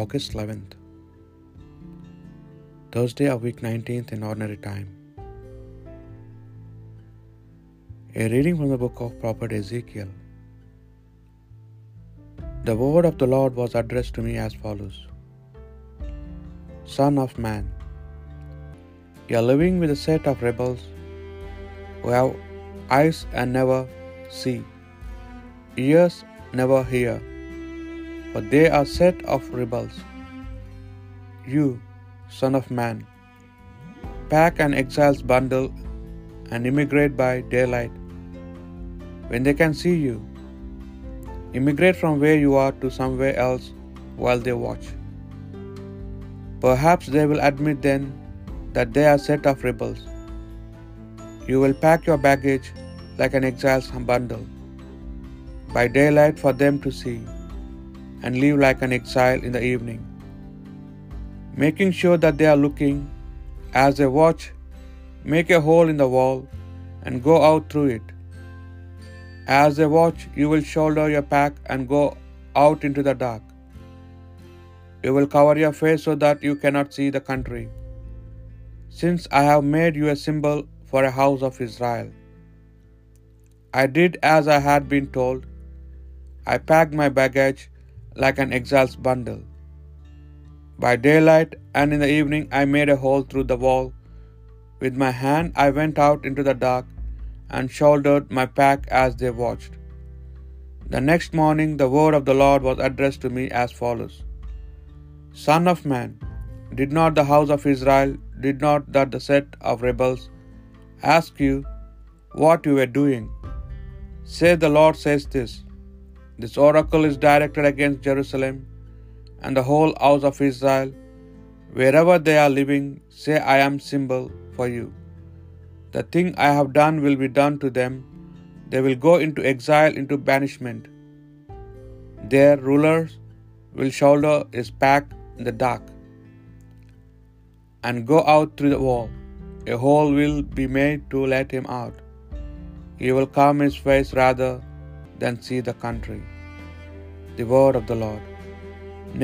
August 11th, Thursday of week 19th in ordinary time. A reading from the book of prophet Ezekiel. The word of the Lord was addressed to me as follows Son of man, you are living with a set of rebels who have eyes and never see, ears never hear for they are set of rebels. You, son of man, pack an exile's bundle and immigrate by daylight when they can see you. Immigrate from where you are to somewhere else while they watch. Perhaps they will admit then that they are set of rebels. You will pack your baggage like an exile's bundle by daylight for them to see and leave like an exile in the evening, making sure that they are looking as they watch. Make a hole in the wall and go out through it. As they watch, you will shoulder your pack and go out into the dark. You will cover your face so that you cannot see the country. Since I have made you a symbol for a house of Israel. I did as I had been told. I packed my baggage like an exile's bundle. By daylight and in the evening I made a hole through the wall. With my hand I went out into the dark and shouldered my pack as they watched. The next morning the word of the Lord was addressed to me as follows Son of man, did not the house of Israel, did not that the set of rebels ask you what you were doing? Say the Lord says this this oracle is directed against Jerusalem and the whole house of Israel. Wherever they are living, say, I am symbol for you. The thing I have done will be done to them. They will go into exile, into banishment. Their rulers will shoulder his pack in the dark and go out through the wall. A hole will be made to let him out. He will calm his face rather than see the country. The word of the Lord.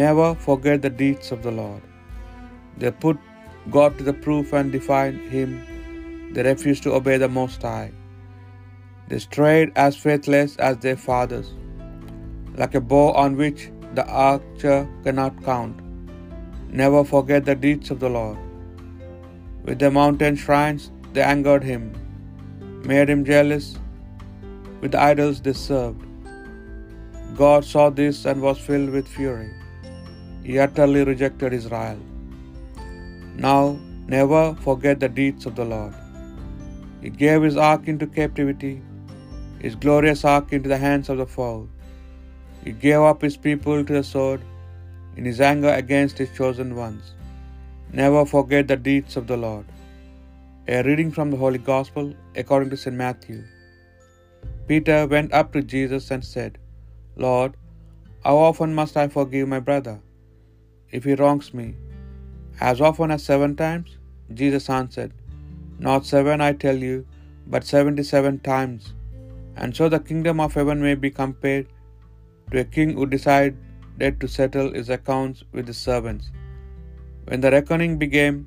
Never forget the deeds of the Lord. They put God to the proof and defied him. They refused to obey the Most High. They strayed as faithless as their fathers, like a bow on which the archer cannot count. Never forget the deeds of the Lord. With their mountain shrines they angered him, made him jealous with the idols they served. God saw this and was filled with fury. He utterly rejected Israel. Now, never forget the deeds of the Lord. He gave his ark into captivity, his glorious ark into the hands of the foe. He gave up his people to the sword in his anger against his chosen ones. Never forget the deeds of the Lord. A reading from the Holy Gospel according to St. Matthew. Peter went up to Jesus and said, Lord, how often must I forgive my brother if he wrongs me? As often as seven times? Jesus answered, Not seven, I tell you, but seventy seven times. And so the kingdom of heaven may be compared to a king who decided to settle his accounts with his servants. When the reckoning began,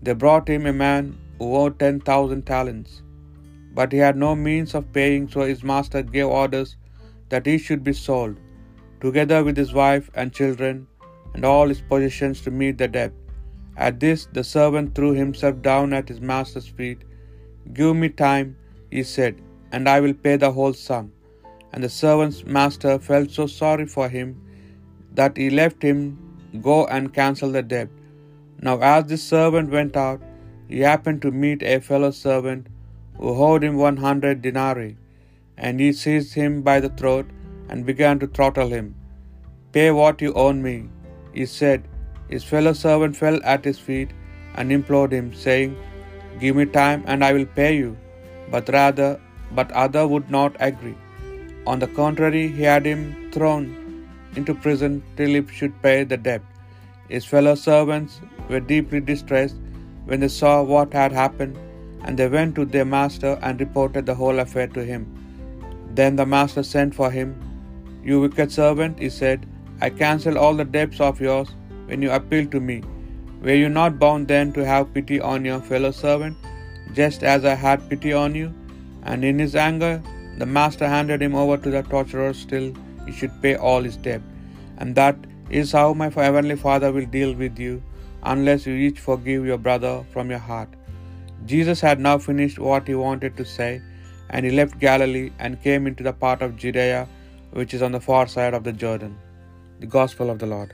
they brought him a man who owed ten thousand talents. But he had no means of paying, so his master gave orders that he should be sold, together with his wife and children and all his possessions, to meet the debt. At this, the servant threw himself down at his master's feet. Give me time, he said, and I will pay the whole sum. And the servant's master felt so sorry for him that he left him go and cancel the debt. Now, as this servant went out, he happened to meet a fellow servant who owed him one hundred denarii, and he seized him by the throat and began to throttle him. Pay what you owe me, he said. His fellow servant fell at his feet and implored him, saying, Give me time, and I will pay you. But rather, but other would not agree. On the contrary, he had him thrown into prison till he should pay the debt. His fellow servants were deeply distressed when they saw what had happened, and they went to their master and reported the whole affair to him. Then the master sent for him. You wicked servant, he said, I cancel all the debts of yours when you appealed to me. Were you not bound then to have pity on your fellow servant, just as I had pity on you? And in his anger, the master handed him over to the torturers till he should pay all his debt. And that is how my heavenly Father will deal with you, unless you each forgive your brother from your heart. Jesus had now finished what he wanted to say, and he left Galilee and came into the part of Judea which is on the far side of the Jordan. The Gospel of the Lord.